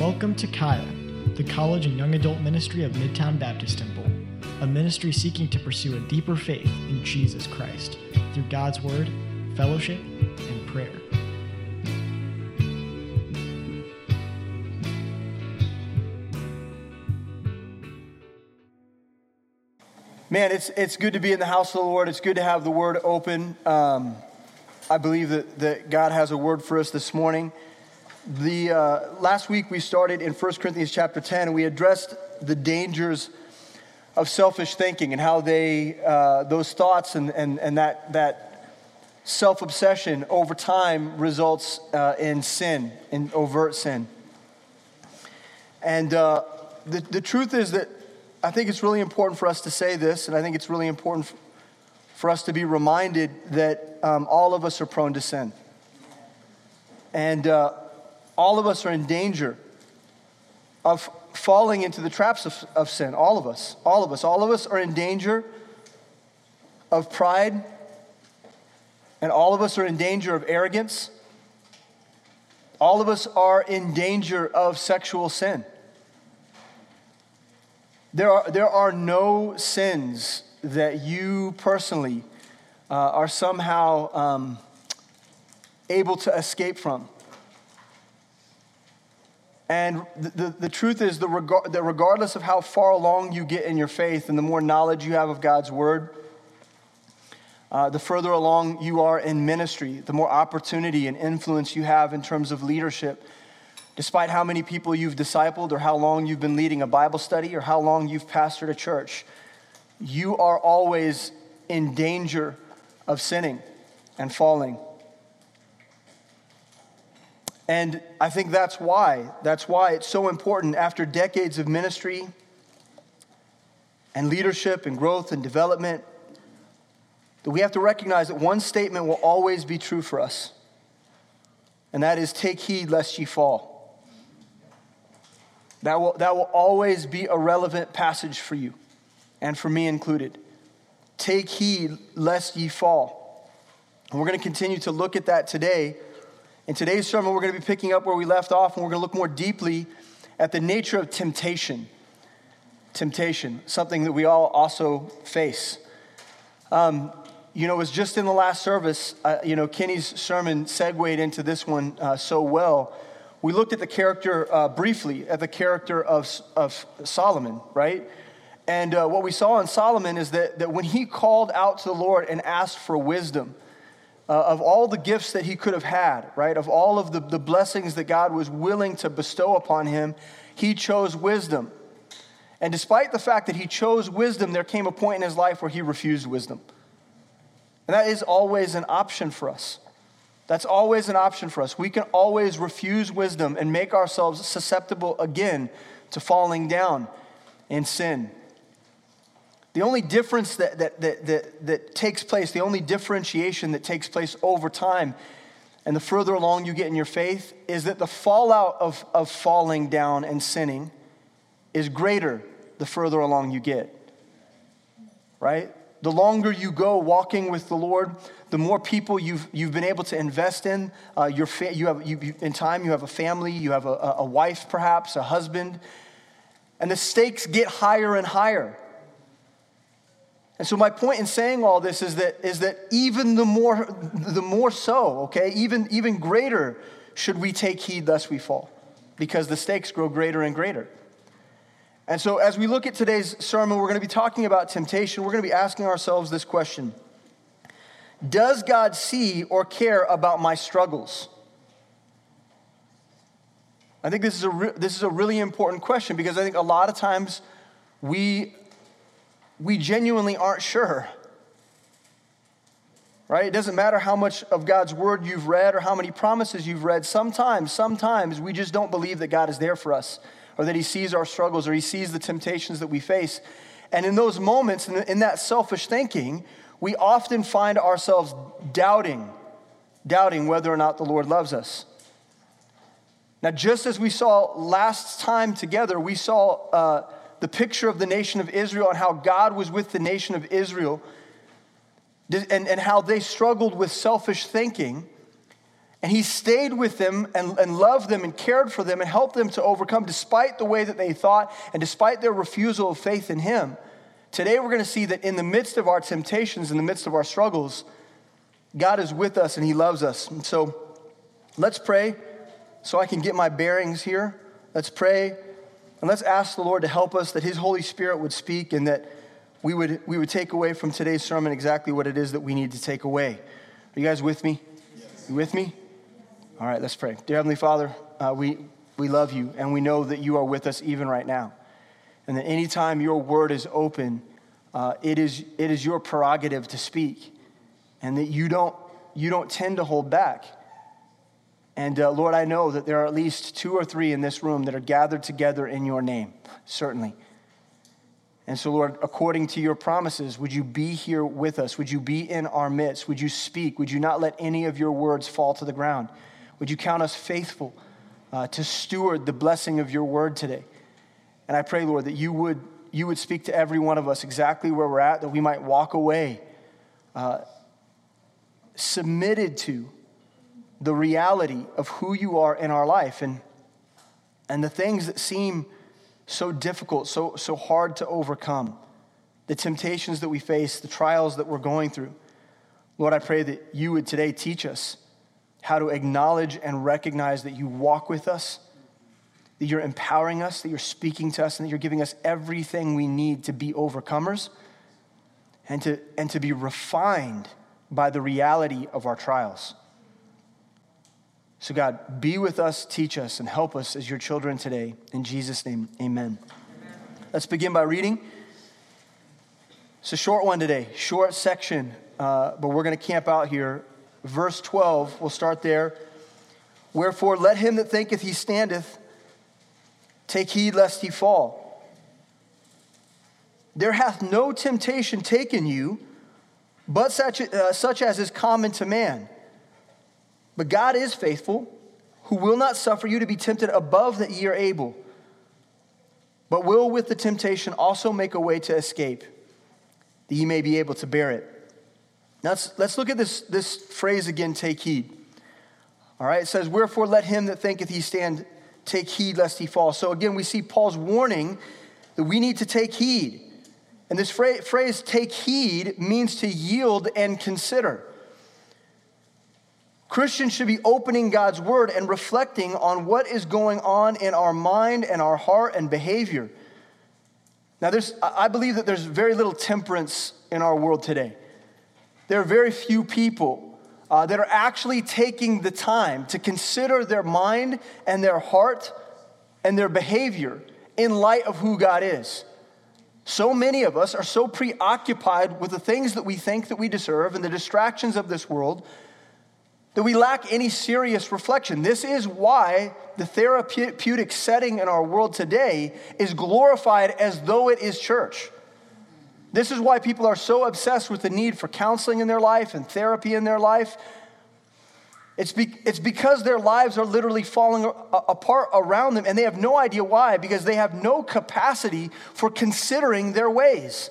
Welcome to Kaya, the college and young adult ministry of Midtown Baptist Temple, a ministry seeking to pursue a deeper faith in Jesus Christ through God's Word, fellowship, and prayer. Man, it's, it's good to be in the house of the Lord. It's good to have the word open. Um, I believe that, that God has a word for us this morning. The, uh, last week we started in 1 Corinthians chapter 10 and we addressed the dangers of selfish thinking and how they, uh, those thoughts and, and, and that, that self obsession over time results uh, in sin, in overt sin. And uh, the, the truth is that I think it's really important for us to say this, and I think it's really important for us to be reminded that um, all of us are prone to sin. And uh, all of us are in danger of falling into the traps of, of sin. All of us. All of us. All of us are in danger of pride, and all of us are in danger of arrogance. All of us are in danger of sexual sin. There are, there are no sins that you personally uh, are somehow um, able to escape from. And the, the, the truth is that regardless of how far along you get in your faith and the more knowledge you have of God's word, uh, the further along you are in ministry, the more opportunity and influence you have in terms of leadership despite how many people you've discipled or how long you've been leading a Bible study or how long you've pastored a church, you are always in danger of sinning and falling. And I think that's why, that's why it's so important after decades of ministry and leadership and growth and development that we have to recognize that one statement will always be true for us. And that is take heed lest ye fall. That will, that will always be a relevant passage for you and for me included. Take heed lest ye fall. And we're going to continue to look at that today. In today's sermon, we're going to be picking up where we left off, and we're going to look more deeply at the nature of temptation. Temptation, something that we all also face. Um, you know, it was just in the last service, uh, you know, Kenny's sermon segued into this one uh, so well we looked at the character uh, briefly, at the character of, of Solomon, right? And uh, what we saw in Solomon is that, that when he called out to the Lord and asked for wisdom, uh, of all the gifts that he could have had, right, of all of the, the blessings that God was willing to bestow upon him, he chose wisdom. And despite the fact that he chose wisdom, there came a point in his life where he refused wisdom. And that is always an option for us. That's always an option for us. We can always refuse wisdom and make ourselves susceptible again to falling down in sin. The only difference that, that, that, that, that takes place, the only differentiation that takes place over time, and the further along you get in your faith, is that the fallout of, of falling down and sinning is greater the further along you get. Right? The longer you go walking with the Lord, the more people you've, you've been able to invest in. Uh, your fa- you have, you, in time, you have a family, you have a, a wife, perhaps, a husband. And the stakes get higher and higher. And so my point in saying all this is that, is that even the more, the more so, okay, even, even greater should we take heed lest we fall, because the stakes grow greater and greater. And so, as we look at today's sermon, we're going to be talking about temptation. We're going to be asking ourselves this question Does God see or care about my struggles? I think this is a, re- this is a really important question because I think a lot of times we, we genuinely aren't sure. Right? It doesn't matter how much of God's word you've read or how many promises you've read. Sometimes, sometimes we just don't believe that God is there for us or that he sees our struggles or he sees the temptations that we face. And in those moments, in, that selfish thinking, we often find ourselves doubting, doubting whether or not the Lord loves us. Now, just as we saw last time together, we saw uh, the picture of the nation of Israel and how God was with the nation of Israel and, and how they struggled with selfish thinking. And he stayed with them and, and loved them and cared for them and helped them to overcome despite the way that they thought and despite their refusal of faith in him. Today, we're going to see that in the midst of our temptations, in the midst of our struggles, God is with us and he loves us. And so let's pray so I can get my bearings here. Let's pray and let's ask the Lord to help us that his Holy Spirit would speak and that we would, we would take away from today's sermon exactly what it is that we need to take away. Are you guys with me? Yes. You with me? All right, let's pray. Dear Heavenly Father, uh, we, we love you and we know that you are with us even right now. And that anytime your word is open, uh, it, is, it is your prerogative to speak. And that you don't, you don't tend to hold back. And uh, Lord, I know that there are at least two or three in this room that are gathered together in your name, certainly. And so, Lord, according to your promises, would you be here with us? Would you be in our midst? Would you speak? Would you not let any of your words fall to the ground? Would you count us faithful uh, to steward the blessing of your word today? And I pray, Lord, that you would, you would speak to every one of us exactly where we're at, that we might walk away uh, submitted to the reality of who you are in our life and, and the things that seem so difficult, so, so hard to overcome, the temptations that we face, the trials that we're going through. Lord, I pray that you would today teach us how to acknowledge and recognize that you walk with us, that you're empowering us, that you're speaking to us, and that you're giving us everything we need to be overcomers and to, and to be refined by the reality of our trials. So, God, be with us, teach us, and help us as your children today. In Jesus' name, amen. amen. Let's begin by reading. It's a short one today, short section, uh, but we're going to camp out here verse 12. We'll start there. Wherefore, let him that thinketh he standeth take heed lest he fall. There hath no temptation taken you, but such, uh, such as is common to man. But God is faithful, who will not suffer you to be tempted above that ye are able, but will with the temptation also make a way to escape, that ye may be able to bear it. Now let's, let's look at this, this phrase again take heed. All right, it says, Wherefore let him that thinketh he stand take heed lest he fall. So again, we see Paul's warning that we need to take heed. And this phrase, phrase take heed means to yield and consider. Christians should be opening God's word and reflecting on what is going on in our mind and our heart and behavior. Now, there's, I believe that there's very little temperance in our world today there are very few people uh, that are actually taking the time to consider their mind and their heart and their behavior in light of who God is. So many of us are so preoccupied with the things that we think that we deserve and the distractions of this world that we lack any serious reflection. This is why the therapeutic setting in our world today is glorified as though it is church. This is why people are so obsessed with the need for counseling in their life and therapy in their life. It's, be, it's because their lives are literally falling apart around them, and they have no idea why, because they have no capacity for considering their ways.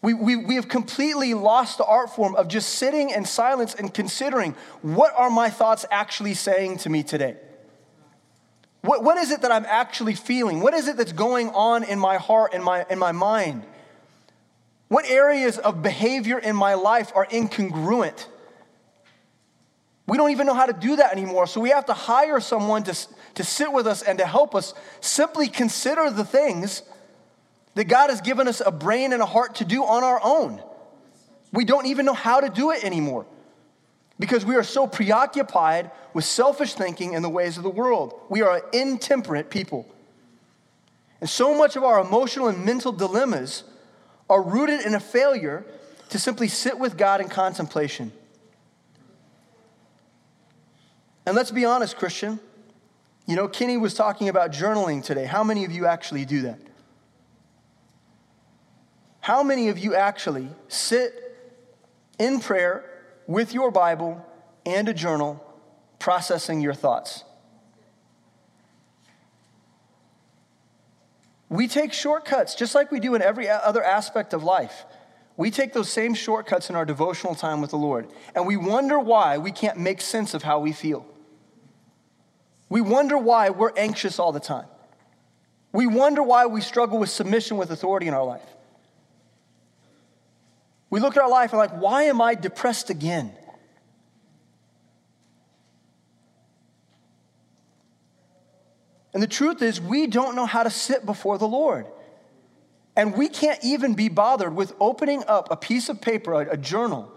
We, we, we have completely lost the art form of just sitting in silence and considering what are my thoughts actually saying to me today? What, what is it that I'm actually feeling? What is it that's going on in my heart and my, in my mind? What areas of behavior in my life are incongruent? We don't even know how to do that anymore, so we have to hire someone to, to sit with us and to help us simply consider the things that God has given us a brain and a heart to do on our own. We don't even know how to do it anymore because we are so preoccupied with selfish thinking and the ways of the world. We are intemperate people. And so much of our emotional and mental dilemmas are rooted in a failure to simply sit with God in contemplation. And let's be honest, Christian. You know, Kenny was talking about journaling today. How many of you actually do that? How many of you actually sit in prayer with your Bible and a journal, processing your thoughts. We take shortcuts just like we do in every other aspect of life. we take those same shortcuts in our devotional time with the Lord, and we wonder why we can't make sense of how we feel. We wonder why we're anxious all the time. We wonder why we struggle with submission with authority in our life. We look at our life and like, why am I depressed again? And the truth is, we don't know how to sit before the Lord. And we can't even be bothered with opening up a piece of paper, a, a journal,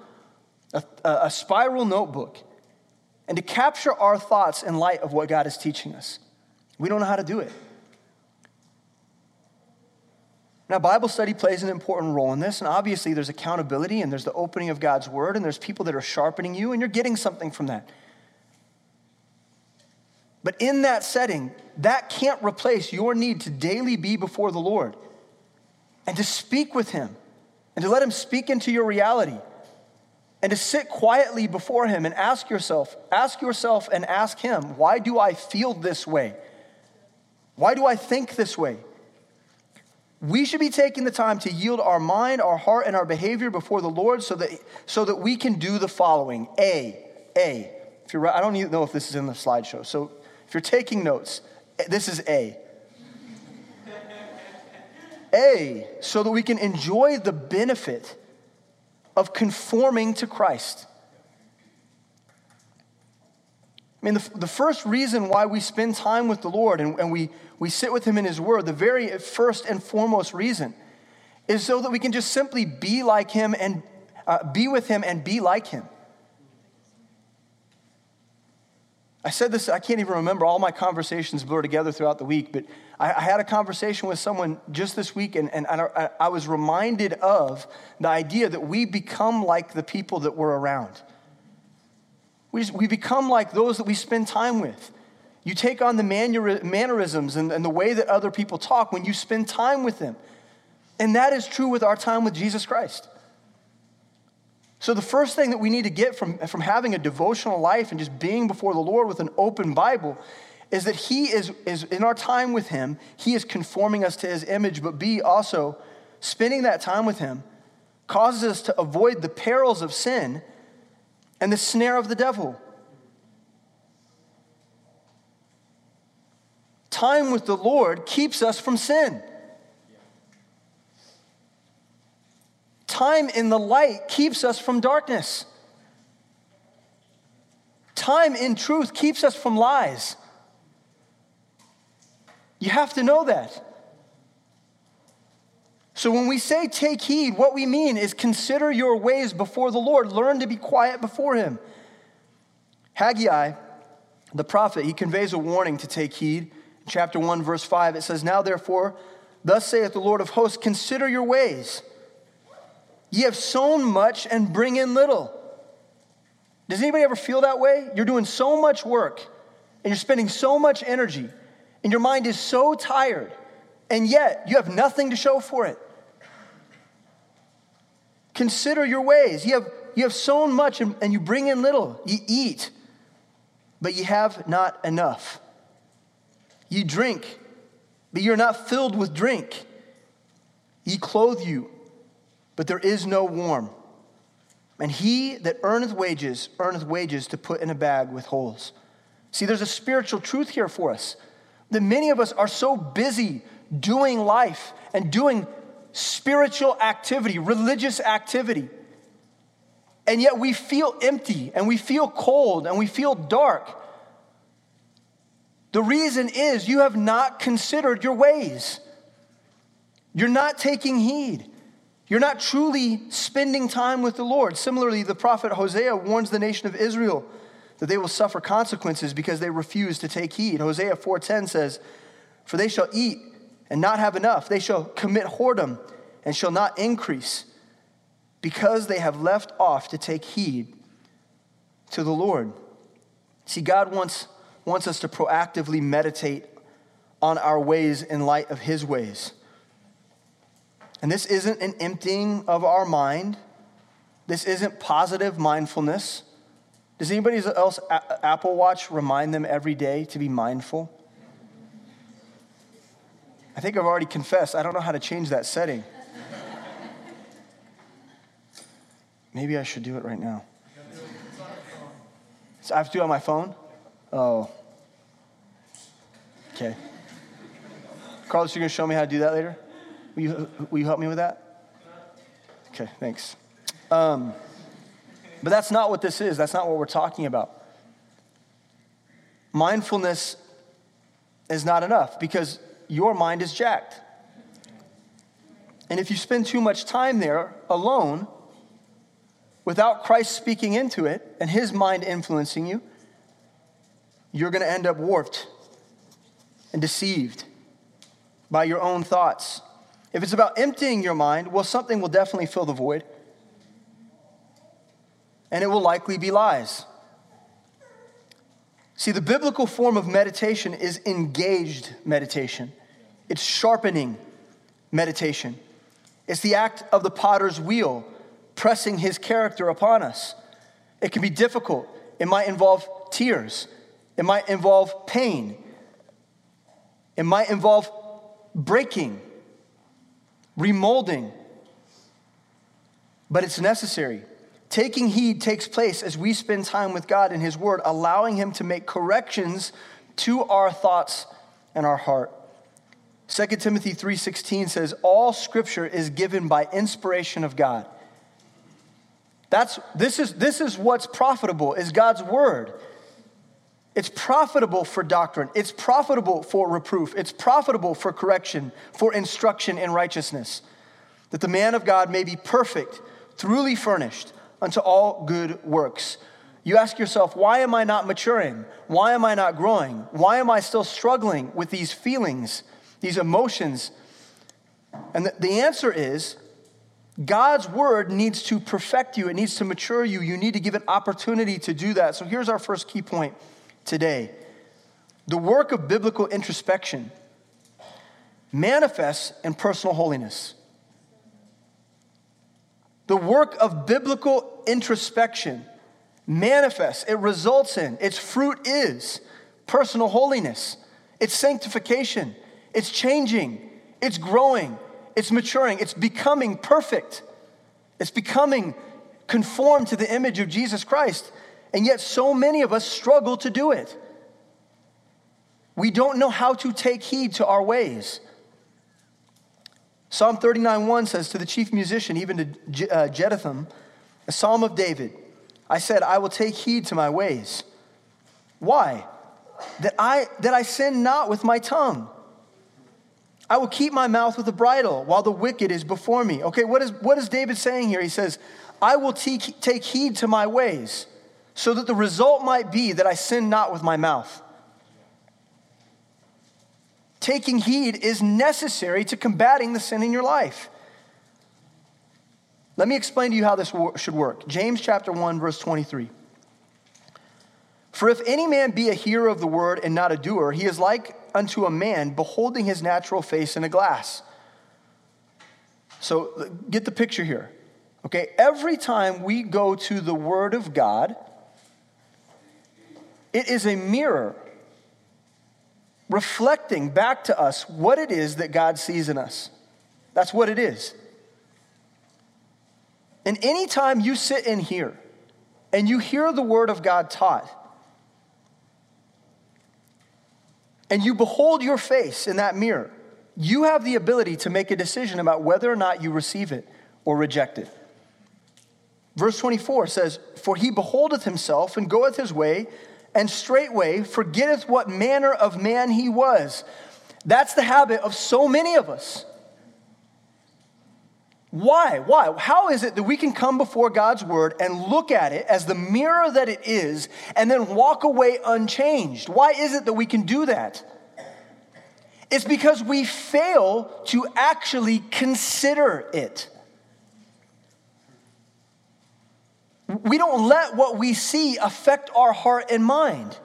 a, a spiral notebook, and to capture our thoughts in light of what God is teaching us. We don't know how to do it. Now, Bible study plays an important role in this, and obviously there's accountability and there's the opening of God's word, and there's people that are sharpening you, and you're getting something from that. But in that setting, that can't replace your need to daily be before the Lord and to speak with Him and to let Him speak into your reality and to sit quietly before Him and ask yourself, ask yourself and ask Him, why do I feel this way? Why do I think this way? We should be taking the time to yield our mind, our heart, and our behavior before the Lord so that, so that we can do the following. A, A. If you're, I don't even know if this is in the slideshow. So if you're taking notes, eh, this is A. A, so that we can enjoy the benefit of conforming to Christ. I mean, the, the first reason why we spend time with the Lord and, and we, we sit with Him in His Word, the very first and foremost reason is so that we can just simply be like Him and uh, be with Him and be like Him. I said this, I can't even remember, all my conversations blur together throughout the week, but I, I had a conversation with someone just this week, and, and I, I was reminded of the idea that we become like the people that we're around. We, just, we become like those that we spend time with. You take on the mannerisms and, and the way that other people talk when you spend time with them. And that is true with our time with Jesus Christ. So, the first thing that we need to get from, from having a devotional life and just being before the Lord with an open Bible is that He is, is, in our time with Him, He is conforming us to His image, but B, also spending that time with Him causes us to avoid the perils of sin and the snare of the devil. Time with the Lord keeps us from sin. Time in the light keeps us from darkness. Time in truth keeps us from lies. You have to know that. So when we say take heed, what we mean is consider your ways before the Lord. Learn to be quiet before him. Haggai, the prophet, he conveys a warning to take heed. In chapter 1, verse 5, it says, Now therefore, thus saith the Lord of hosts, consider your ways. Ye have sown much and bring in little. Does anybody ever feel that way? You're doing so much work and you're spending so much energy, and your mind is so tired, and yet you have nothing to show for it. Consider your ways. You have, you have sown much and, and you bring in little. You eat, but you have not enough. You drink, but you're not filled with drink. Ye clothe you, but there is no warm. And he that earneth wages, earneth wages to put in a bag with holes. See, there's a spiritual truth here for us. That many of us are so busy doing life and doing spiritual activity, religious activity. And yet we feel empty and we feel cold and we feel dark. The reason is you have not considered your ways. You're not taking heed. You're not truly spending time with the Lord. Similarly, the prophet Hosea warns the nation of Israel that they will suffer consequences because they refuse to take heed. Hosea 4:10 says, "For they shall eat and not have enough. They shall commit whoredom and shall not increase, because they have left off to take heed to the Lord. See, God wants, wants us to proactively meditate on our ways in light of His ways. And this isn't an emptying of our mind. This isn't positive mindfulness. Does anybody else Apple Watch remind them every day to be mindful? I think I've already confessed, I don't know how to change that setting. Maybe I should do it right now. So I have to do it on my phone? Oh. Okay. Carlos, you're going to show me how to do that later? Will you, will you help me with that? Okay, thanks. Um, but that's not what this is. That's not what we're talking about. Mindfulness is not enough because your mind is jacked. And if you spend too much time there alone, without Christ speaking into it and his mind influencing you, you're going to end up warped and deceived by your own thoughts. If it's about emptying your mind, well, something will definitely fill the void, and it will likely be lies. See, the biblical form of meditation is engaged meditation, it's sharpening meditation. It's the act of the potter's wheel pressing his character upon us. It can be difficult, it might involve tears, it might involve pain, it might involve breaking, remolding, but it's necessary. Taking heed takes place as we spend time with God in His Word, allowing Him to make corrections to our thoughts and our heart. 2 Timothy 3:16 says all scripture is given by inspiration of God. That's this is this is what's profitable is God's word. It's profitable for doctrine. It's profitable for reproof. It's profitable for correction, for instruction in righteousness, that the man of God may be perfect, truly furnished unto all good works. You ask yourself, why am I not maturing? Why am I not growing? Why am I still struggling with these feelings? These emotions. And the, answer is God's word needs to perfect you, it needs to mature you. You need to give it opportunity to do that. So here's our first key point today the work of biblical introspection manifests in personal holiness. The work of biblical introspection manifests, it results in, its fruit is personal holiness, it's sanctification, it's changing, it's growing, it's maturing, it's becoming perfect, it's becoming conformed to the image of Jesus Christ. And yet, so many of us struggle to do it. We don't know how to take heed to our ways. Psalm 39 1 says to the chief musician, even to uh, Jeduthun, a psalm of David, I said, I will take heed to my ways. Why? That I, that I sin not with my tongue. I will keep my mouth with a bridle while the wicked is before me. Okay, what is, what is David saying here? He says, I will te- take heed to my ways so that the result might be that I sin not with my mouth. Taking heed is necessary to combating the sin in your life. Let me explain to you how this should work. James chapter 1 verse 23. For if any man be a hearer of the word and not a doer, he is like unto a man beholding his natural face in a glass. So get the picture here. Okay, every time we go to the Word of God, it is a mirror reflecting back to us what it is that God sees in us. That's what it is. And anytime you sit in here and you hear the Word of God taught, and you behold your face in that mirror, you have the ability to make a decision about whether or not you receive it or reject it. Verse 24 says, For he beholdeth himself and goeth his way, and straightway forgetteth what manner of man he was. That's the habit of so many of us. Why? Why? How is it that we can come before God's word and look at it as the mirror that it is and then walk away unchanged? Why is it that we can do that? It's because we fail to actually consider it. We don't let what we see affect our heart and mind.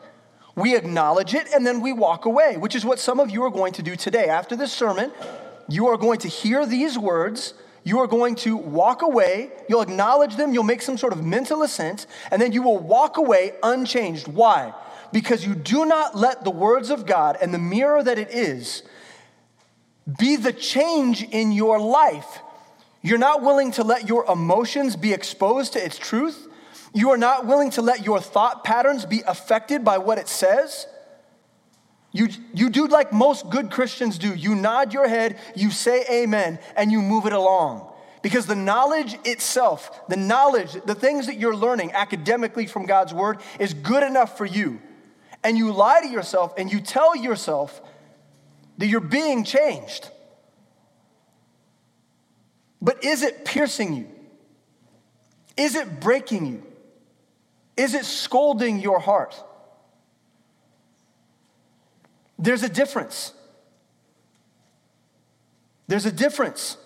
We acknowledge it and then we walk away, which is what some of you are going to do today. After this sermon, you are going to hear these words you are going to walk away, you'll acknowledge them, you'll make some sort of mental assent, and then you will walk away unchanged. Why? Because you do not let the words of God and the mirror that it is be the change in your life. You're not willing to let your emotions be exposed to its truth. You are not willing to let your thought patterns be affected by what it says. You, you do like most good Christians do. You nod your head, you say amen, and you move it along. Because the knowledge itself, the knowledge, the things that you're learning academically from God's word is good enough for you. And you lie to yourself and you tell yourself that you're being changed. But is it piercing you? Is it breaking you? Is it scolding your heart? There's a difference. There's a difference.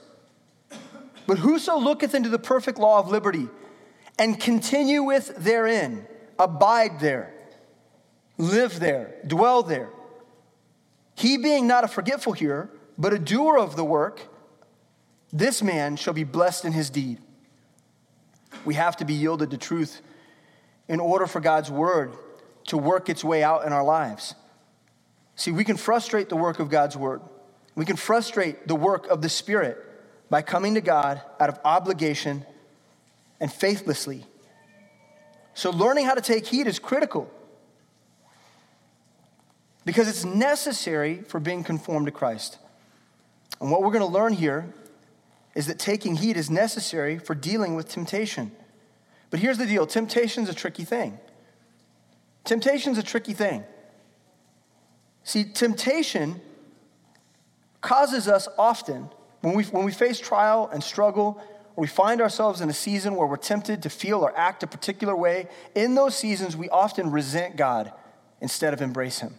But whoso looketh into the perfect law of liberty and continueth therein, abide there, live there, dwell there, he being not a forgetful hearer, but a doer of the work, this man shall be blessed in his deed. We have to be yielded to truth in order for God's word to work its way out in our lives. See, we can frustrate the work of God's word. We can frustrate the work of the Spirit by coming to God out of obligation and faithlessly. So, learning how to take heed is critical because it's necessary for being conformed to Christ. And what we're going to learn here is that taking heed is necessary for dealing with temptation. But here's the deal temptation's a tricky thing. Temptation's a tricky thing. See, temptation causes us often, when we, when we face trial and struggle, or we find ourselves in a season where we're tempted to feel or act a particular way, in those seasons, we often resent God instead of embrace Him.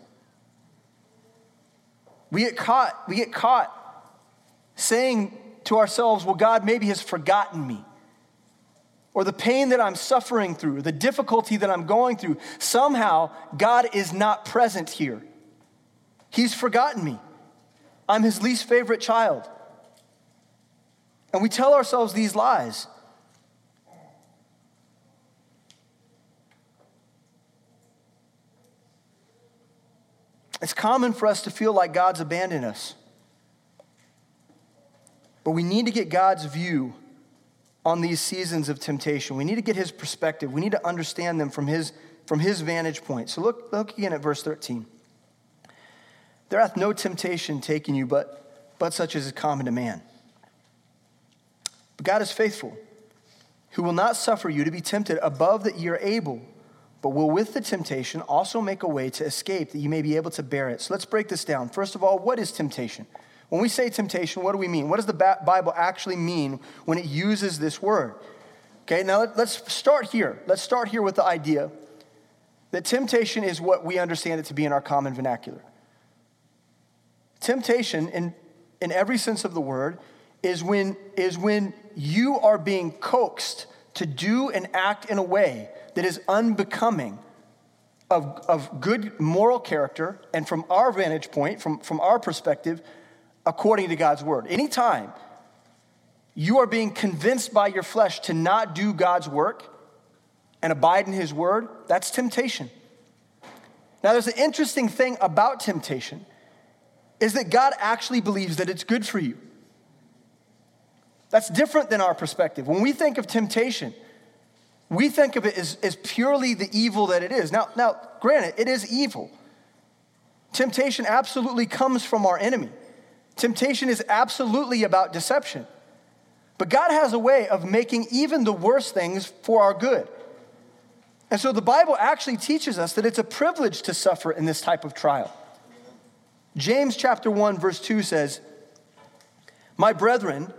We get caught, we get caught saying to ourselves, well, God maybe has forgotten me. Or the pain that I'm suffering through, the difficulty that I'm going through, somehow God is not present here. He's forgotten me. I'm his least favorite child. And we tell ourselves these lies. It's common for us to feel like God's abandoned us. But we need to get God's view on these seasons of temptation. We need to get his perspective. We need to understand them from his, from his vantage point. So look, look again at verse 13. There hath no temptation taken you but, but such as is common to man. But God is faithful, who will not suffer you to be tempted above that ye are able but will with the temptation also make a way to escape that you may be able to bear it. So let's break this down. First of all, what is temptation? When we say temptation, what do we mean? What does the Bible actually mean when it uses this word? Okay, now let's start here. Let's start here with the idea that temptation is what we understand it to be in our common vernacular. Temptation, in, in every sense of the word, is when, is when you are being coaxed to do and act in a way that is unbecoming of, of good moral character and from our vantage point, from, from our perspective, according to God's word. Anytime you are being convinced by your flesh to not do God's work and abide in his word, that's temptation. Now, there's an interesting thing about temptation is that God actually believes that it's good for you. That's different than our perspective. When we think of temptation, we think of it as, as purely the evil that it is. Now, now, granted, it is evil. Temptation absolutely comes from our enemy. Temptation is absolutely about deception. But God has a way of making even the worst things for our good. And so the Bible actually teaches us that it's a privilege to suffer in this type of trial. James chapter 1 verse 2 says, "My brethren,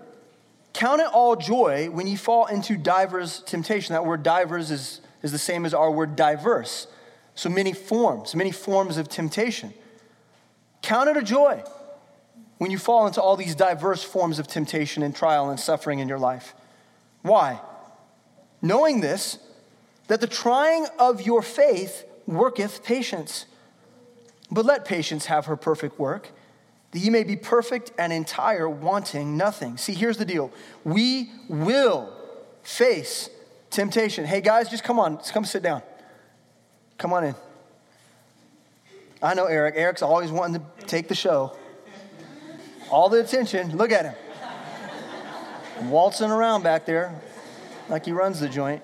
Count it all joy when you fall into divers temptation. That word divers is, is the same as our word diverse. So many forms, many forms of temptation. Count it a joy when you fall into all these diverse forms of temptation and trial and suffering in your life. Why? Knowing this, that the trying of your faith worketh patience. But let patience have her perfect work that ye may be perfect and entire, wanting nothing. See, here's the deal we will face temptation. Hey, guys, just come on, just come sit down. Come on in. I know Eric. Eric's always wanting to take the show. All the attention. Look at him. waltzing around back there like he runs the joint.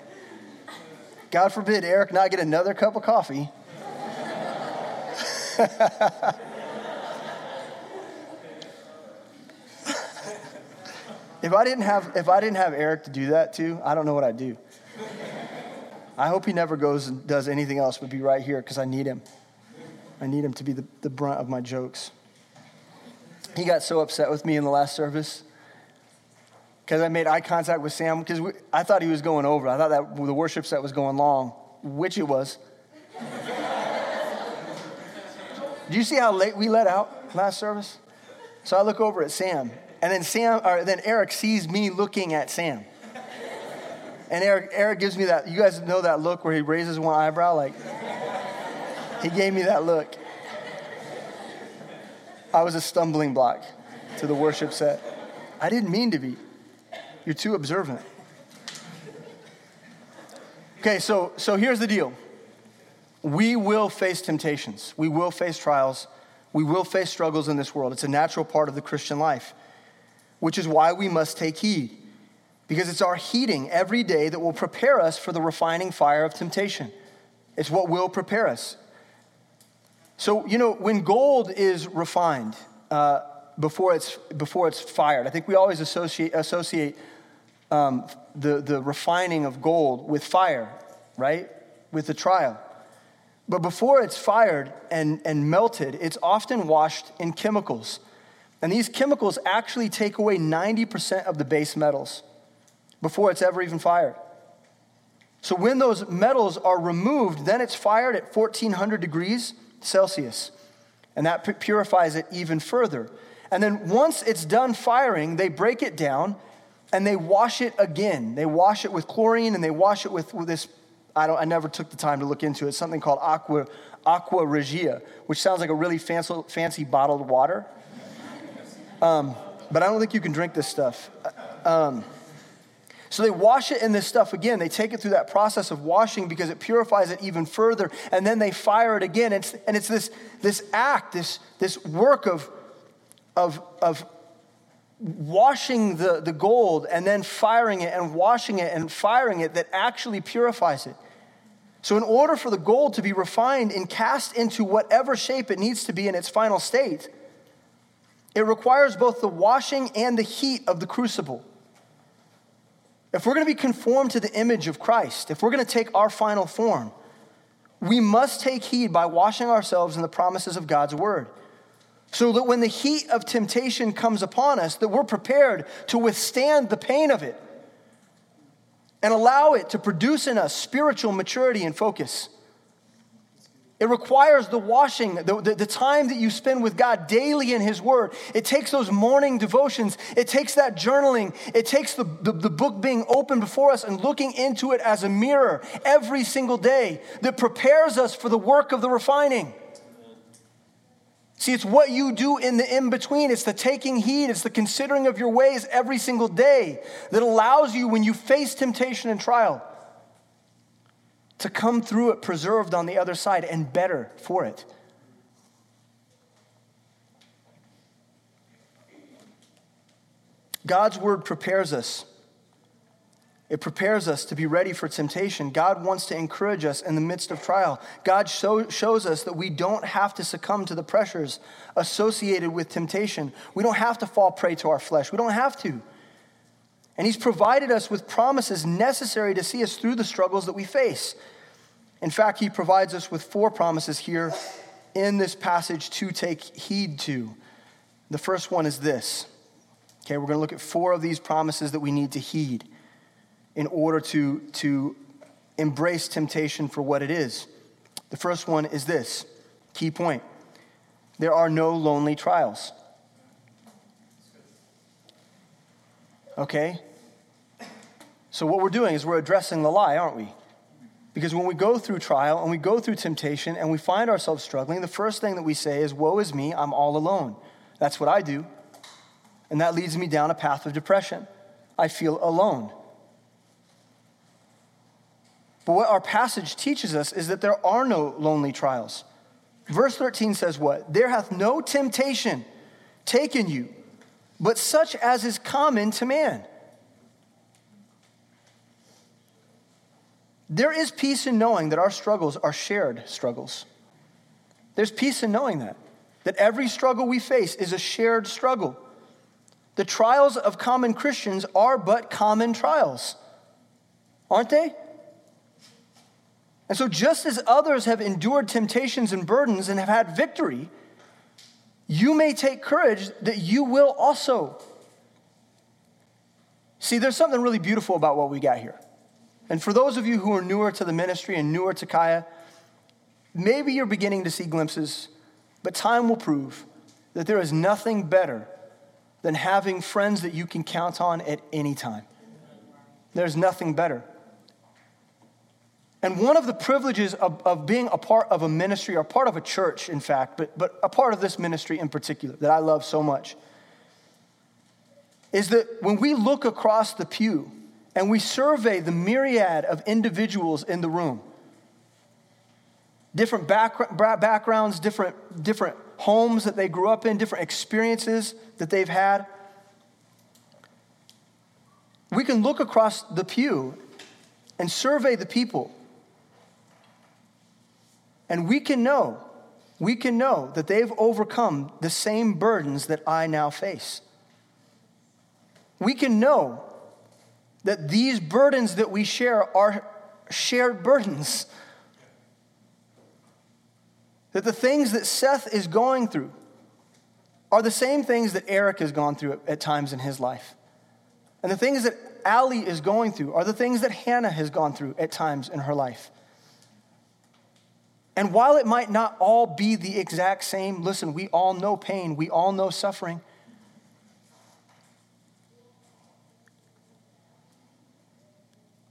God forbid Eric not get another cup of coffee. if I didn't have if I didn't have Eric to do that too, I don't know what I'd do. I hope he never goes and does anything else but be right here because I need him. I need him to be the, the brunt of my jokes. He got so upset with me in the last service because I made eye contact with Sam because I thought he was going over. I thought that the worship set was going long, which it was. Do you see how late we let out last service? So I look over at Sam, and then Sam, or then Eric sees me looking at Sam. And Eric, Eric gives me that, you guys know that look where he raises one eyebrow? Like, he gave me that look. I was a stumbling block to the worship set. I didn't mean to be. You're too observant. Okay, so, so here's the deal. We will face temptations. We will face trials. We will face struggles in this world. It's a natural part of the Christian life, which is why we must take heed because it's our heeding every day that will prepare us for the refining fire of temptation. It's what will prepare us. So, you know, when gold is refined uh, before, it's, before it's fired, I think we always associate, associate um, the, the refining of gold with fire, right? With the trial. But before it's fired and, and melted, it's often washed in chemicals. And these chemicals actually take away 90% of the base metals before it's ever even fired. So when those metals are removed, then it's fired at 1400 degrees Celsius. And that purifies it even further. And then once it's done firing, they break it down and they wash it again. They wash it with chlorine and they wash it with, with this, I, don't, I never took the time to look into it, something called aqua, aqua regia, which sounds like a really fancy, fancy bottled water. Um, but I don't think you can drink this stuff. Um, so they wash it in this stuff again. They take it through that process of washing because it purifies it even further. And then they fire it again. It's, and it's this, this act, this, this work of, of, of washing the, the gold and then firing it and washing it and firing it that actually purifies it. So, in order for the gold to be refined and cast into whatever shape it needs to be in its final state, it requires both the washing and the heat of the crucible. If we're going to be conformed to the image of Christ, if we're going to take our final form, we must take heed by washing ourselves in the promises of God's word. So that when the heat of temptation comes upon us, that we're prepared to withstand the pain of it and allow it to produce in us spiritual maturity and focus. It requires the washing, the, the, the, time that you spend with God daily in His Word. It takes those morning devotions. It takes that journaling. It takes the, the, the, book being open before us and looking into it as a mirror every single day that prepares us for the work of the refining. See, it's what you do in the in between. It's the taking heed, it's the considering of your ways every single day that allows you, when you face temptation and trial, to come through it preserved on the other side and better for it. God's word prepares us. It prepares us to be ready for temptation. God wants to encourage us in the midst of trial. God show, shows us that we don't have to succumb to the pressures associated with temptation. We don't have to fall prey to our flesh. We don't have to. And He's provided us with promises necessary to see us through the struggles that we face. In fact, He provides us with four promises here in this passage to take heed to. The first one is this. Okay, we're going to look at four of these promises that we need to heed in order to, to embrace temptation for what it is. The first one is this key point there are no lonely trials. Okay? So, what we're doing is we're addressing the lie, aren't we? Because when we go through trial and we go through temptation and we find ourselves struggling, the first thing that we say is, Woe is me, I'm all alone. That's what I do. And that leads me down a path of depression. I feel alone. But what our passage teaches us is that there are no lonely trials. Verse 13 says, What? There hath no temptation taken you, but such as is common to man. There is peace in knowing that our struggles are shared struggles. There's peace in knowing that, that every struggle we face is a shared struggle. The trials of common Christians are but common trials, aren't they? And so, just as others have endured temptations and burdens and have had victory, you may take courage that you will also. See, there's something really beautiful about what we got here. And for those of you who are newer to the ministry and newer to Caya, maybe you're beginning to see glimpses, but time will prove that there is nothing better than having friends that you can count on at any time. There's nothing better. And one of the privileges of, of being a part of a ministry, or part of a church, in fact, but, but a part of this ministry in particular that I love so much, is that when we look across the pew and we survey the myriad of individuals in the room, different back, backgrounds, different, different homes that they grew up in, different experiences that they've had, we can look across the pew and survey the people. And we can know, we can know that they've overcome the same burdens that I now face we can know that these burdens that we share are shared burdens. That the things that Seth is going through are the same things that Eric has gone through at, times in his life. And the things that Allie is going through are the things that Hannah has gone through at times in her life. And while it might not all be the exact same, listen, we all know pain, we all know suffering.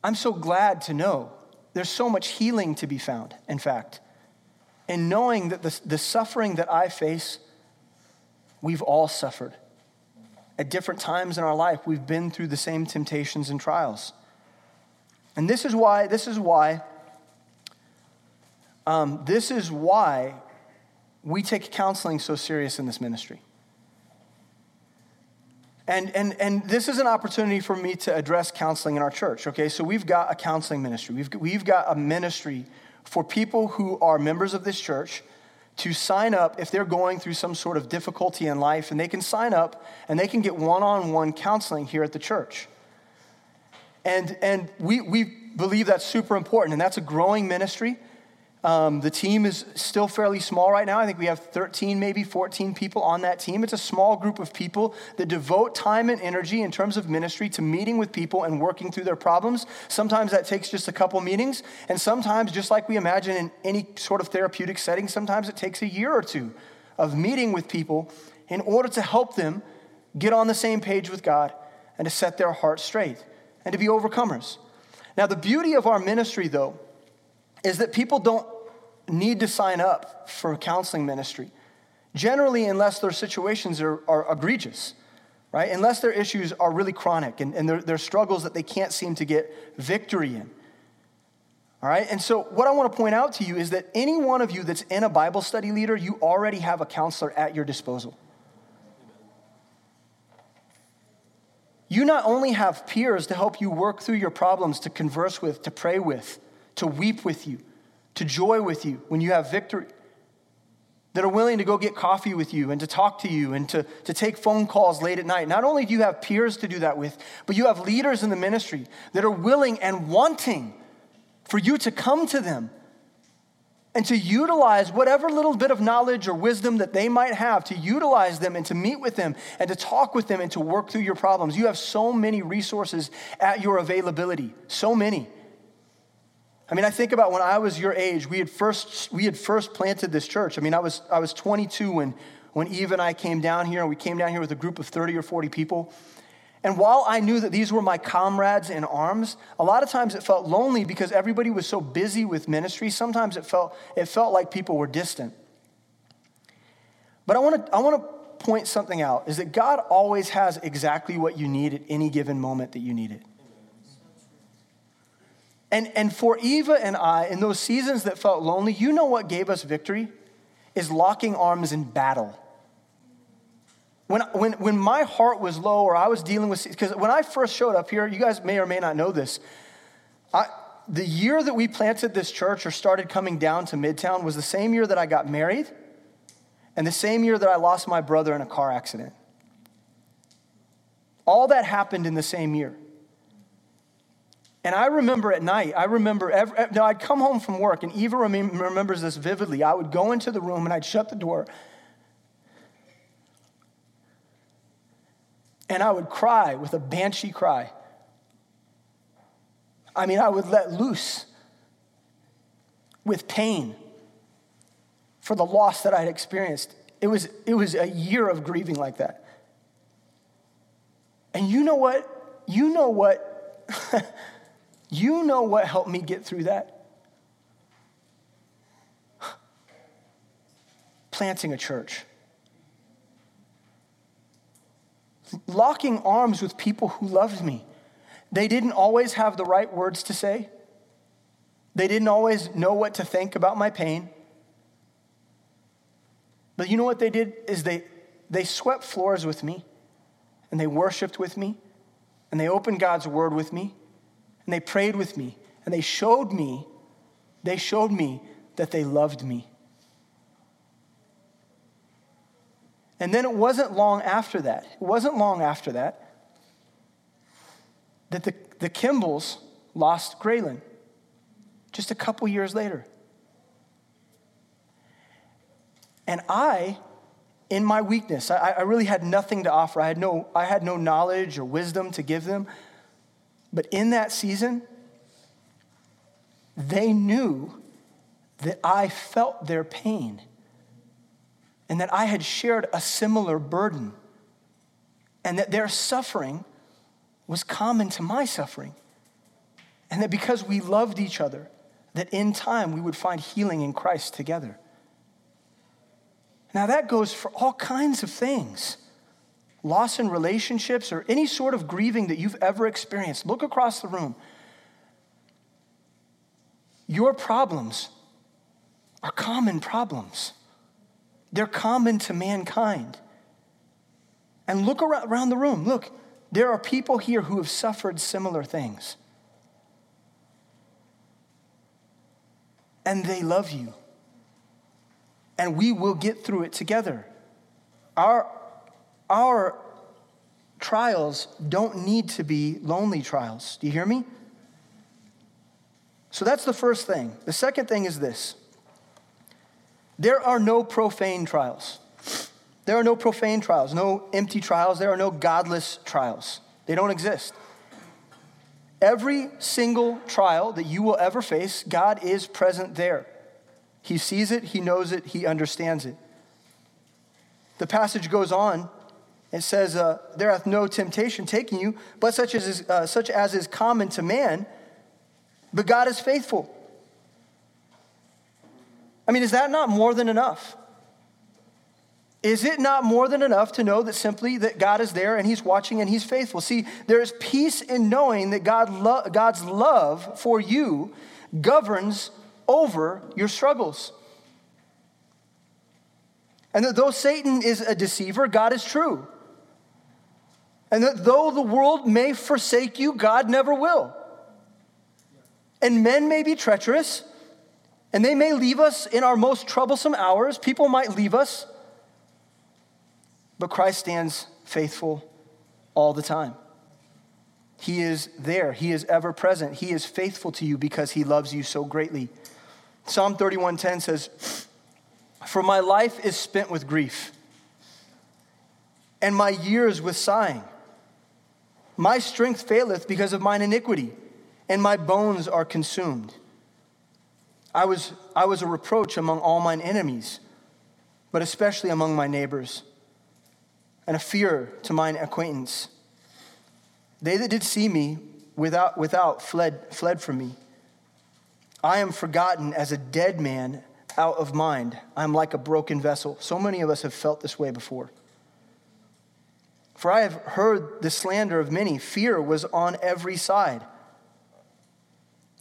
I'm so glad to know there's so much healing to be found, in fact. And knowing that the, the suffering that I face, we've all suffered. At different times in our life, we've been through the same temptations and trials. And this is why, this is why, um, this is why we take counseling so serious in this ministry. And, and, and this is an opportunity for me to address counseling in our church, okay? So we've got a counseling ministry. We've, we've got a ministry for people who are members of this church to sign up if they're going through some sort of difficulty in life, and they can sign up and they can get one on one counseling here at the church. And, and we, we believe that's super important, and that's a growing ministry. Um, the team is still fairly small right now. I think we have 13, maybe 14 people on that team. It's a small group of people that devote time and energy in terms of ministry to meeting with people and working through their problems. Sometimes that takes just a couple meetings, and sometimes, just like we imagine in any sort of therapeutic setting, sometimes it takes a year or two of meeting with people in order to help them get on the same page with God and to set their hearts straight and to be overcomers. Now, the beauty of our ministry, though, is that people don't need to sign up for counseling ministry. Generally, unless their situations are, are egregious, right? Unless their issues are really chronic and, and their, struggles that they can't seem to get victory in. All right? And so, what I want to point out to you is that any one of you that's in a Bible study leader, you already have a counselor at your disposal. You not only have peers to help you work through your problems, to converse with, to pray with, to weep with you, to joy with you when you have victory, that are willing to go get coffee with you and to talk to you and to, to take phone calls late at night. Not only do you have peers to do that with, but you have leaders in the ministry that are willing and wanting for you to come to them and to utilize whatever little bit of knowledge or wisdom that they might have, to utilize them and to meet with them and to talk with them and to work through your problems. You have so many resources at your availability, so many. I mean, I think about when I was your age, we had first, we had first planted this church. I mean, I was, I was 22 when, when Eve and I came down here, and we came down here with a group of 30 or 40 people. And while I knew that these were my comrades in arms, a lot of times it felt lonely because everybody was so busy with ministry. Sometimes it felt, it felt like people were distant. But I want to I want to point something out is that God always has exactly what you need at any given moment that you need it. And, and for Eva and I, in those seasons that felt lonely, you know what gave us victory? Is locking arms in battle. When, when, when my heart was low or I was dealing with, because when I first showed up here, you guys may or may not know this, I, the year that we planted this church or started coming down to Midtown was the same year that I got married and the same year that I lost my brother in a car accident. All that happened in the same year. And I remember at night, I remember, every, no, I'd come home from work, and Eva remembers this vividly. I would go into the room and I'd shut the door. And I would cry with a banshee cry. I mean, I would let loose with pain for the loss that I'd experienced. It was, it was a year of grieving like that. And you know what? You know what? you know what helped me get through that? Planting a church. Locking arms with people who loved me. They didn't always have the right words to say. They didn't always know what to think about my pain. But you know what they did is they they swept floors with me and they worshiped with me and they opened God's word with me and they prayed with me and they showed me they showed me that they loved me. And then it wasn't long after that. It wasn't long after that that the, the Kimballs lost Graylin just a couple years later. And I, in my weakness, I, I, really had nothing to offer. I had, no, I had no knowledge or wisdom to give them. But in that season, they knew that I felt their pain and that I had shared a similar burden and that their suffering was common to my suffering. And that because we loved each other, that in time we would find healing in Christ together. Now, that goes for all kinds of things loss in relationships or any sort of grieving that you've ever experienced. Look across the room. Your problems are common problems, they're common to mankind. And look around the room. Look, there are people here who have suffered similar things. And they love you. And we will get through it together. Our, our trials don't need to be lonely trials. Do you hear me? So that's the first thing. The second thing is this there are no profane trials. There are no profane trials, no empty trials, there are no godless trials. They don't exist. Every single trial that you will ever face, God is present there. He sees it, He knows it, He understands it. The passage goes on. It says, uh, There hath no temptation taken you, but such as, is, uh, such as is common to man, but God is faithful. I mean, is that not more than enough? Is it not more than enough to know that simply that God is there and He's watching and He's faithful? See, there is peace in knowing that God lo- God's love for you governs over your struggles. And that though Satan is a deceiver, God is true. And that though the world may forsake you, God never will. And men may be treacherous, and they may leave us in our most troublesome hours. People might leave us. But Christ stands faithful all the time. He is there. He is ever present. He is faithful to you because he loves you so greatly. Psalm 31:10 says, "For my life is spent with grief, and my years with sighing. My strength faileth because of mine iniquity, and my bones are consumed. I was, I was a reproach among all mine enemies, but especially among my neighbors." and a fear to mine acquaintance. They that did see me without, without fled, fled from me. I am forgotten as a dead man out of mind. I am like a broken vessel. So many of us have felt this way before. For I have heard the slander of many. Fear was on every side.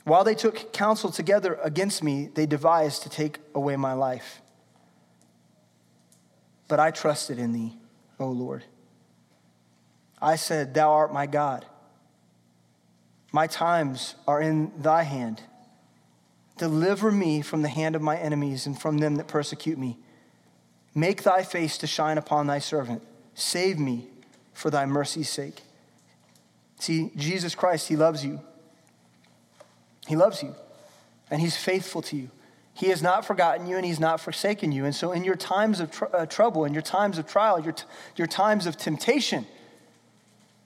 While they took counsel together against me, they devised to take away my life. But I trusted in thee. O Lord. I said, Thou art my God. My times are in thy hand. Deliver me from the hand of my enemies and from them that persecute me. Make thy face to shine upon thy servant. Save me for thy mercy's sake. See, Jesus Christ, he loves you. He loves you, and he's faithful to you. He has not forgotten you and he's not forsaken you. And so, in your times of tr- uh, trouble, in your times of trial, your, t- your times of temptation,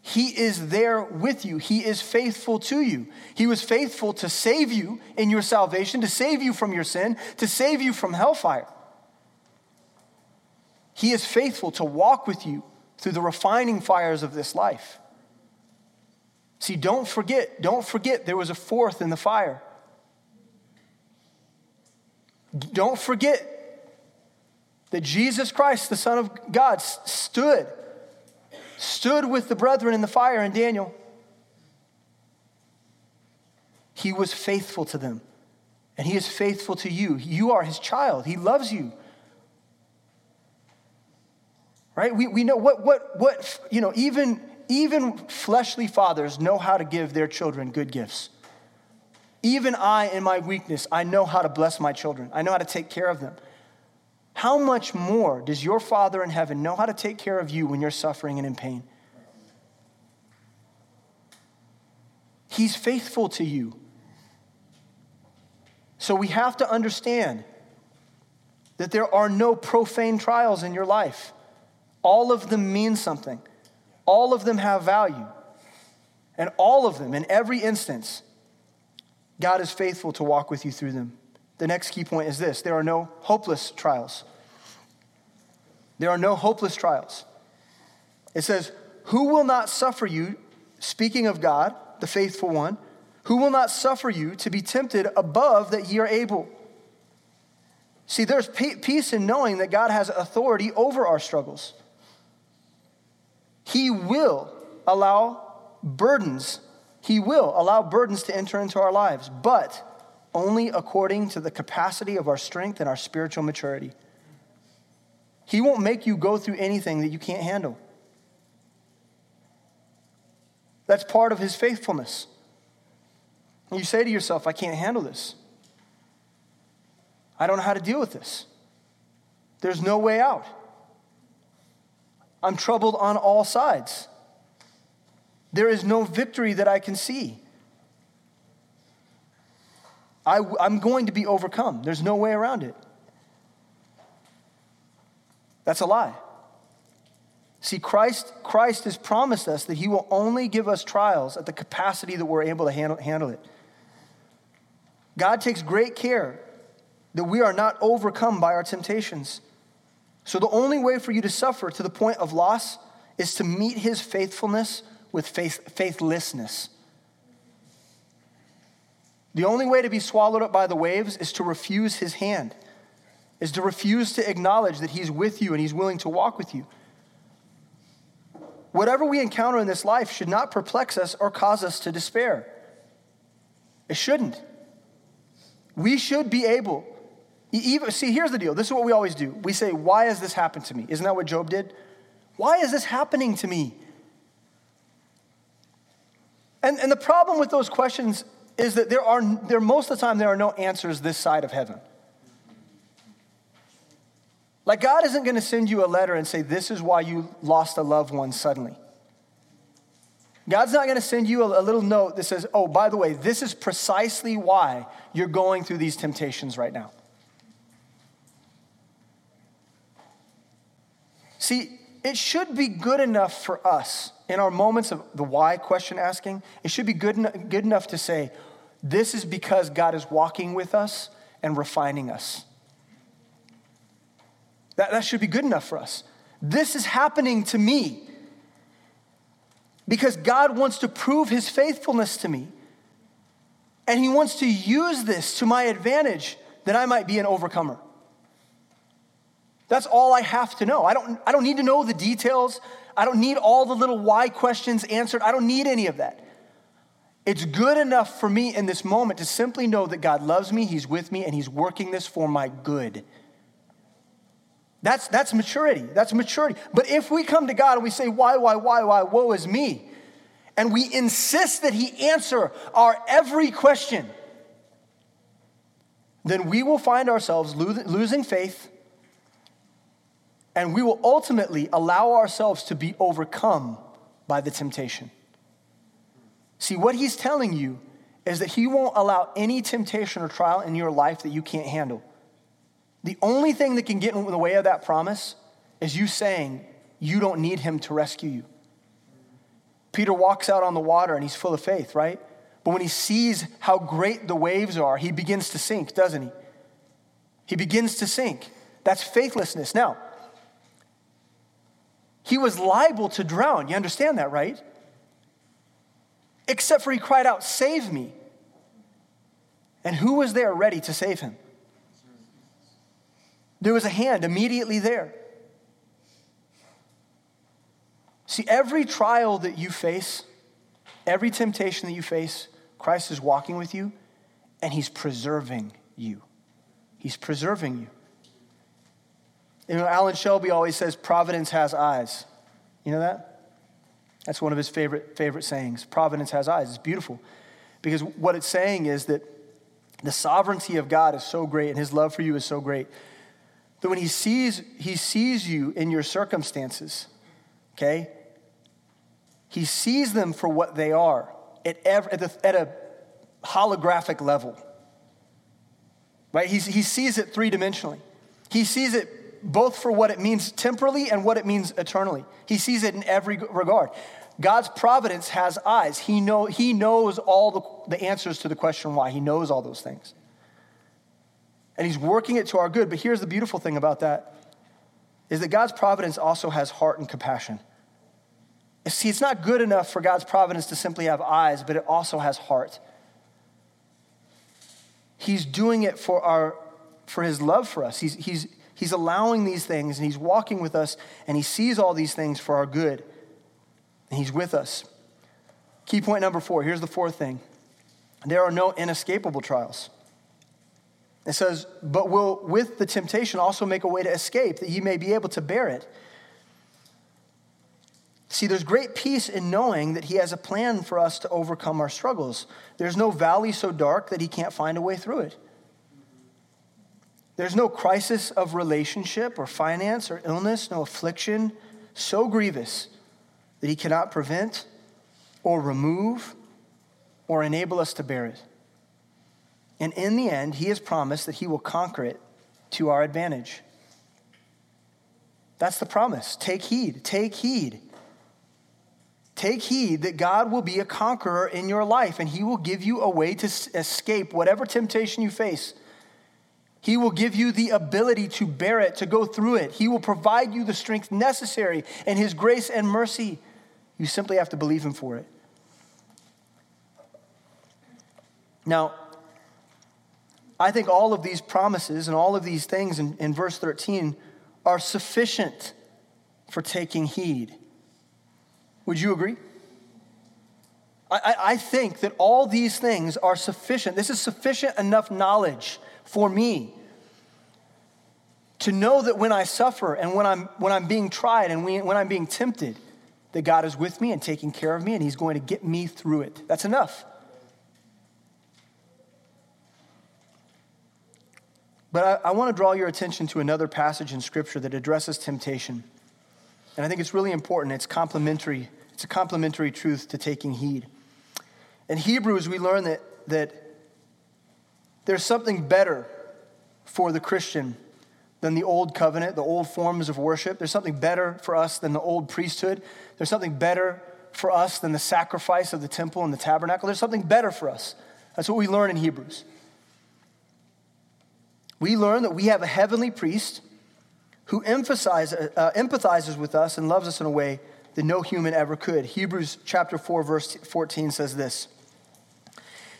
he is there with you. He is faithful to you. He was faithful to save you in your salvation, to save you from your sin, to save you from hellfire. He is faithful to walk with you through the refining fires of this life. See, don't forget, don't forget there was a fourth in the fire. Don't forget that Jesus Christ, the Son of God, stood stood with the brethren in the fire in Daniel. He was faithful to them, and He is faithful to you. You are His child, He loves you. Right? We, we know what, what, what, you know, even, even fleshly fathers know how to give their children good gifts. Even I, in my weakness, I know how to bless my children. I know how to take care of them. How much more does your Father in heaven know how to take care of you when you're suffering and in pain? He's faithful to you. So we have to understand that there are no profane trials in your life. All of them mean something, all of them have value. And all of them, in every instance, God is faithful to walk with you through them. The next key point is this there are no hopeless trials. There are no hopeless trials. It says, Who will not suffer you, speaking of God, the faithful one, who will not suffer you to be tempted above that ye are able? See, there's peace in knowing that God has authority over our struggles. He will allow burdens, He will allow burdens to enter into our lives, but only according to the capacity of our strength and our spiritual maturity. He won't make you go through anything that you can't handle. That's part of his faithfulness. And you say to yourself, I can't handle this. I don't know how to deal with this. There's no way out. I'm troubled on all sides. There is no victory that I can see. I, am going to be overcome. There's no way around it. That's a lie. See, Christ, Christ has promised us that He will only give us trials at the capacity that we're able to handle, handle it. God takes great care that we are not overcome by our temptations. So, the only way for you to suffer to the point of loss is to meet His faithfulness with faith, faithlessness. The only way to be swallowed up by the waves is to refuse his hand, is to refuse to acknowledge that he's with you and he's willing to walk with you. Whatever we encounter in this life should not perplex us or cause us to despair. It shouldn't. We should be able, even, see, here's the deal. This is what we always do. We say, Why has this happened to me? Isn't that what Job did? Why is this happening to me? And, and the problem with those questions is that there are, there, most of the time, there are no answers this side of heaven. Like, God isn't going to send you a letter and say, This is why you lost a loved one suddenly. God's not going to send you a, a, little note that says, Oh, by the way, this is precisely why you're going through these temptations right now. See, it should be good enough for us in our moments of the why question asking, it should be good, good enough to say, This is because God is walking with us and refining us. That, that should be good enough for us. This is happening to me because God wants to prove his faithfulness to me. And he wants to use this to my advantage that I might be an overcomer. That's all I have to know. I don't, I don't need to know the details. I don't need all the little why questions answered. I don't need any of that. It's good enough for me in this moment to simply know that God loves me, He's with me, and He's working this for my good. That's, that's maturity. That's maturity. But if we come to God and we say, why, why, why, why, woe is me, and we insist that He answer our every question, then we will find ourselves losing faith and we will ultimately allow ourselves to be overcome by the temptation. See, what He's telling you is that He won't allow any temptation or trial in your life that you can't handle. The only thing that can get in the way of that promise is you saying you don't need Him to rescue you. Peter walks out on the water and he's full of faith, right? But when he sees how great the waves are, he begins to sink, doesn't he? He begins to sink. That's faithlessness. Now, he was liable to drown. You understand that, right? Except for he cried out, Save me. And who was there ready to save him? There was a hand immediately there. See, every trial that you face, every temptation that you face, Christ is walking with you and he's preserving you. He's preserving you. You know, Alan Shelby always says, Providence has eyes. You know that? That's one of his favorite, favorite sayings. Providence has eyes. It's beautiful. Because what it's saying is that the sovereignty of God is so great and his love for you is so great that when he sees, he sees you in your circumstances, okay? He sees them for what they are at, every, at, the, at a holographic level. Right? He's, he sees it three dimensionally. He sees it both for what it means temporally and what it means eternally. He sees it in every regard. God's providence has eyes. He, know, he knows all the, the answers to the question why. He knows all those things. And He's working it to our good. But here's the beautiful thing about that is that God's providence also has heart and compassion. See, it's not good enough for God's providence to simply have eyes, but it also has heart. He's doing it for, our, for his love for us. He's, he's, he's allowing these things and he's walking with us and he sees all these things for our good. And he's with us. Key point number four here's the fourth thing there are no inescapable trials. It says, but will with the temptation also make a way to escape, that ye may be able to bear it. See, there's great peace in knowing that He has a plan for us to overcome our struggles. There's no valley so dark that He can't find a way through it. There's no crisis of relationship or finance or illness, no affliction so grievous that He cannot prevent or remove or enable us to bear it. And in the end, He has promised that He will conquer it to our advantage. That's the promise. Take heed, take heed. Take heed that God will be a conqueror in your life and He will give you a way to escape whatever temptation you face. He will give you the ability to bear it, to go through it. He will provide you the strength necessary and His grace and mercy. You simply have to believe Him for it. Now, I think all of these promises and all of these things in, in verse 13 are sufficient for taking heed. Would you agree? I, I, think that all these things are sufficient. This is sufficient enough knowledge for me to know that when I suffer and when I'm, when I'm being tried and when I'm being tempted, that God is with me and taking care of me and He's going to get me through it. That's enough. But I, I want to draw your attention to another passage in Scripture that addresses temptation. And I think it's really important. It's complementary. It's a complementary truth to taking heed. In Hebrews, we learn that, that there's something better for the Christian than the old covenant, the old forms of worship. There's something better for us than the old priesthood. There's something better for us than the sacrifice of the temple and the tabernacle. There's something better for us. That's what we learn in Hebrews. We learn that we have a heavenly priest who emphasize, uh, empathizes with us and loves us in a way that no human ever could. Hebrews chapter 4, verse 14 says this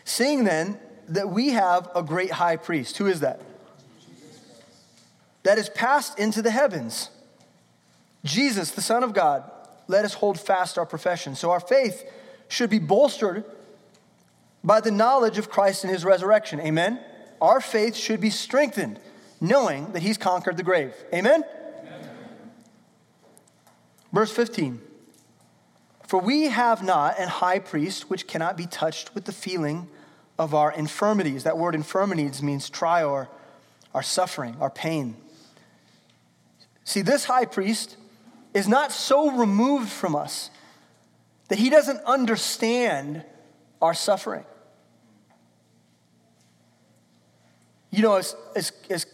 Seeing then that we have a great high priest, who is that? That is passed into the heavens. Jesus, the Son of God, let us hold fast our profession. So our faith should be bolstered by the knowledge of Christ and his resurrection. Amen? Our faith should be strengthened knowing that he's conquered the grave. Amen? Amen? Verse 15. For we have not an high priest which cannot be touched with the feeling of our infirmities. That word infirmities means trial or our suffering, our pain. See, this high priest is not so removed from us that he doesn't understand our suffering. You know, as, as, as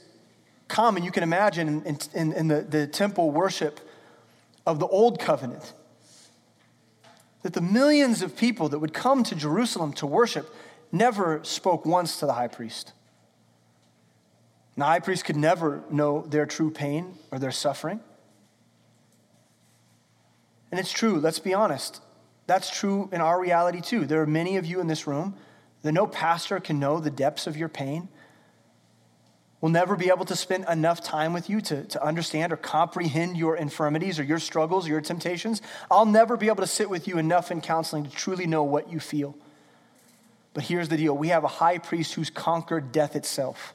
common you can imagine in, in, in the, the temple worship of the old covenant, that the millions of people that would come to Jerusalem to worship never spoke once to the high priest. The high priest could never know their true pain or their suffering. And it's true, let's be honest. That's true in our reality too. There are many of you in this room that no pastor can know the depths of your pain. We'll never be able to spend enough time with you to, to understand or comprehend your infirmities or your struggles or your temptations. I'll never be able to sit with you enough in counseling to truly know what you feel. But here's the deal we have a high priest who's conquered death itself.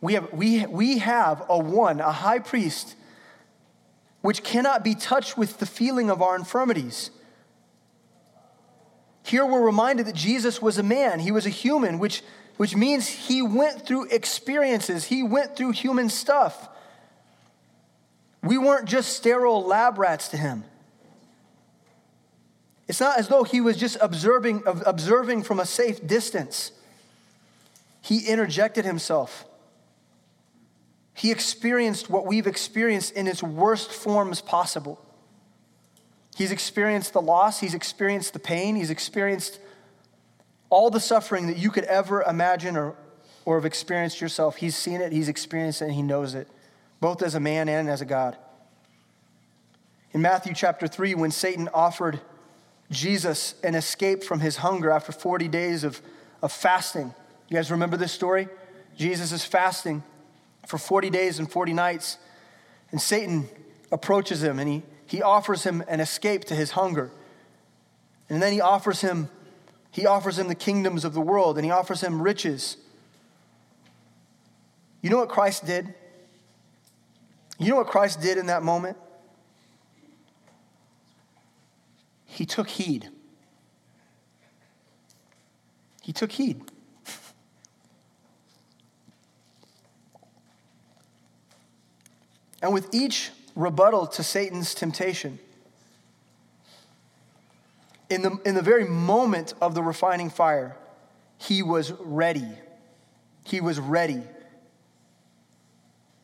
We have, we, we have a one, a high priest, which cannot be touched with the feeling of our infirmities. Here we're reminded that Jesus was a man, he was a human, which, which means he went through experiences, he went through human stuff. We weren't just sterile lab rats to him. It's not as though he was just observing, observing from a safe distance. He interjected himself. He experienced what we've experienced in its worst forms possible. He's experienced the loss, he's experienced the pain, he's experienced all the suffering that you could ever imagine or, or have experienced yourself. He's seen it, he's experienced it, and he knows it, both as a man and as a God. In Matthew chapter 3, when Satan offered Jesus an escape from his hunger after 40 days of, of fasting. You guys remember this story? Jesus is fasting for 40 days and 40 nights, and Satan approaches him and he, he offers him an escape to his hunger. And then he offers him he offers him the kingdoms of the world and he offers him riches. You know what Christ did? You know what Christ did in that moment? He took heed. He took heed. And with each rebuttal to Satan's temptation, in the, in the very moment of the refining fire, he was ready. He was ready.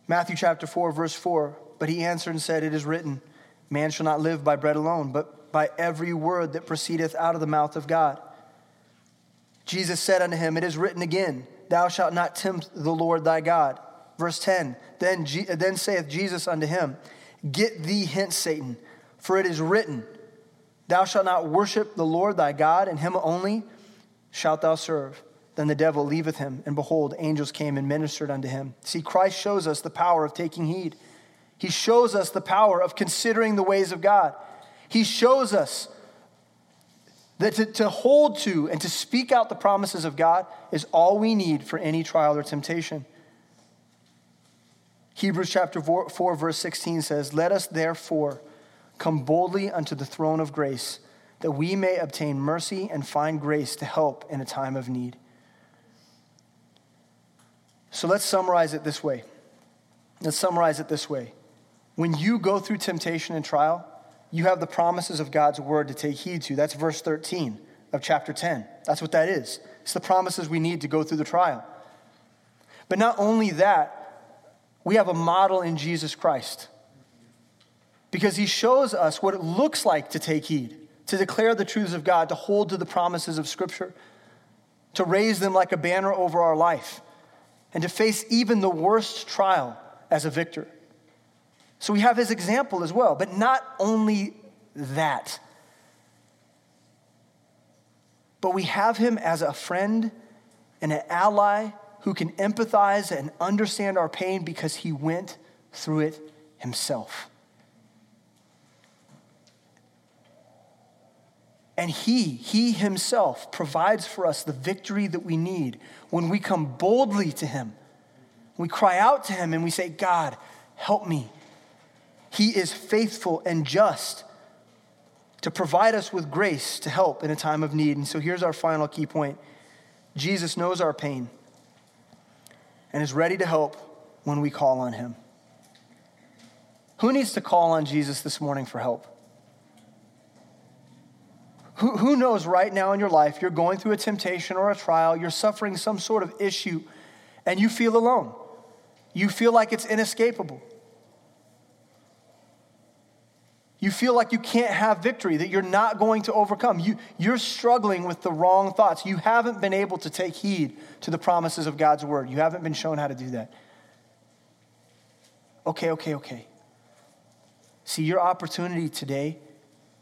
Matthew chapter 4, verse 4. But he answered and said, It is written, Man shall not live by bread alone, but by every word that proceedeth out of the mouth of God. Jesus said unto him, It is written again, Thou shalt not tempt the Lord thy God. Verse 10 Then, then saith Jesus unto him, Get thee hence, Satan, for it is written, Thou shalt not worship the Lord thy God, and him only shalt thou serve. Then the devil leaveth him, and behold, angels came and ministered unto him. See, Christ shows us the power of taking heed. He shows us the power of considering the ways of God. He shows us that to, to hold to and to speak out the promises of God is all we need for any trial or temptation. Hebrews chapter 4, 4, verse 16 says, Let us therefore come boldly unto the throne of grace, that we may obtain mercy and find grace to help in a time of need. So let's summarize it this way. Let's summarize it this way. When you go through temptation and trial, you have the promises of God's word to take heed to. That's verse 13 of chapter 10. That's what that is. It's the promises we need to go through the trial. But not only that, we have a model in Jesus Christ. Because he shows us what it looks like to take heed, to declare the truths of God, to hold to the promises of Scripture, to raise them like a banner over our life, and to face even the worst trial as a victor. So we have his example as well. But not only that, but we have him as a friend and an ally who can empathize and understand our pain because he went through it himself. And he, he himself provides for us the victory that we need when we come boldly to him. We cry out to him and we say, God, help me. He is faithful and just to provide us with grace to help in a time of need. And so here's our final key point Jesus knows our pain and is ready to help when we call on him. Who needs to call on Jesus this morning for help? Who, who knows right now in your life you're going through a temptation or a trial, you're suffering some sort of issue, and you feel alone? You feel like it's inescapable. You feel like you can't have victory, that you're not going to overcome. You, you're struggling with the wrong thoughts. You haven't been able to take heed to the promises of God's word. You haven't been shown how to do that. Okay, okay, okay. See, your opportunity today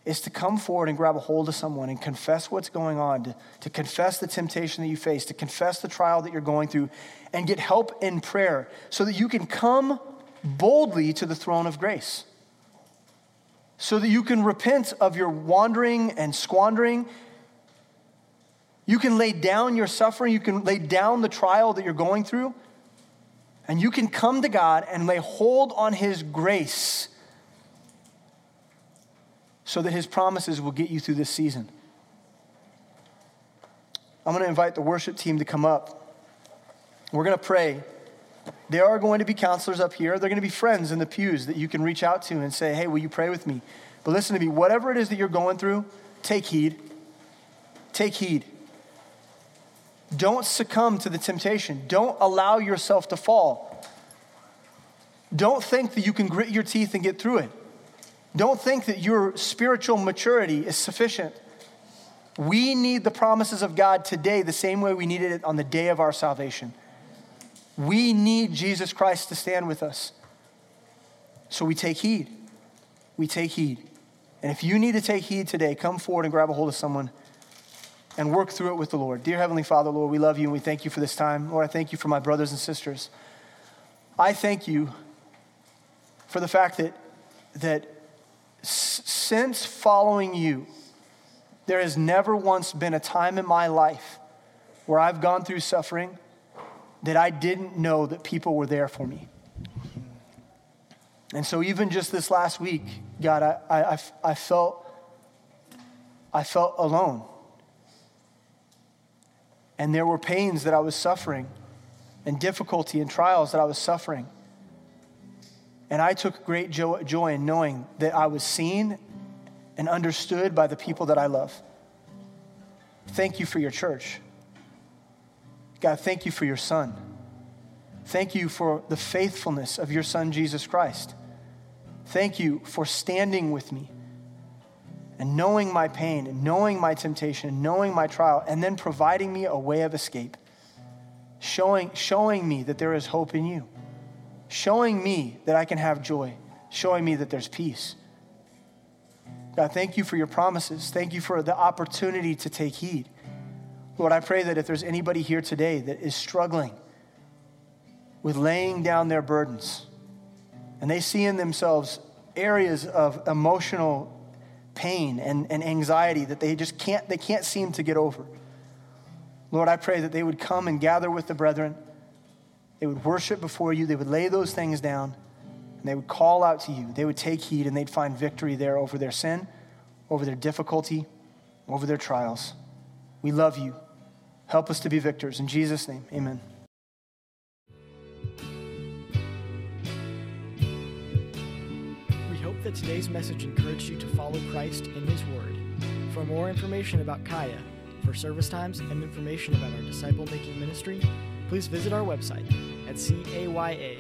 is to come forward and grab a hold of someone and confess what's going on, to, to confess the temptation that you face, to confess the trial that you're going through, and get help in prayer so that you can come boldly to the throne of grace so that you can repent of your wandering and squandering. You can lay down your suffering, you can lay down the trial that you're going through, and you can come to God and lay hold on His grace so that His promises will get you through this season. I'm going to invite the worship team to come up. We're going to pray. There are going to be counselors up here. They're going to be friends in the pews that you can reach out to and say, hey, will you pray with me? But listen to me, whatever it is that you're going through, take heed. Take heed. Don't succumb to the temptation. Don't allow yourself to fall. Don't think that you can grit your teeth and get through it. Don't think that your spiritual maturity is sufficient. We need the promises of God today the same way we needed it on the day of our salvation. We need Jesus Christ to stand with us. So we take heed. We take heed. And if you need to take heed today, come forward and grab a hold of someone and work through it with the Lord. Dear Heavenly Father, Lord, we love you and we thank you for this time. Lord, I thank you for my brothers and sisters. I thank you for the fact that, that s- since following you, there has never once been a time in my life where I've gone through suffering that I didn't know that people were there for me. And so, even just this last week, God, I, I, I, felt, I felt alone. And there were pains that I was suffering, and difficulty and trials that I was suffering. And I took great joy, joy in knowing that I was seen and understood by the people that I love. Thank you for your church. God, thank you for your son. Thank you for the faithfulness of your son, Jesus Christ. Thank you for standing with me and knowing my pain and knowing my temptation and knowing my trial and then providing me a way of escape. Showing, showing me that there is hope in you. Showing me that I can have joy. Showing me that there's peace. God, thank you for your promises. Thank you for the opportunity to take heed. Lord, I pray that if there's anybody here today that is struggling with laying down their burdens and they see in themselves areas of emotional pain and, and anxiety that they just can't, they can't seem to get over. Lord, I pray that they would come and gather with the brethren. They would worship before you. They would lay those things down and they would call out to you. They would take heed and they'd find victory there over their sin, over their difficulty, over their trials. We love you. Help us to be victors. In Jesus' name, amen. We hope that today's message encouraged you to follow Christ in His Word. For more information about Caya, for service times, and information about our disciple making ministry, please visit our website at caya.live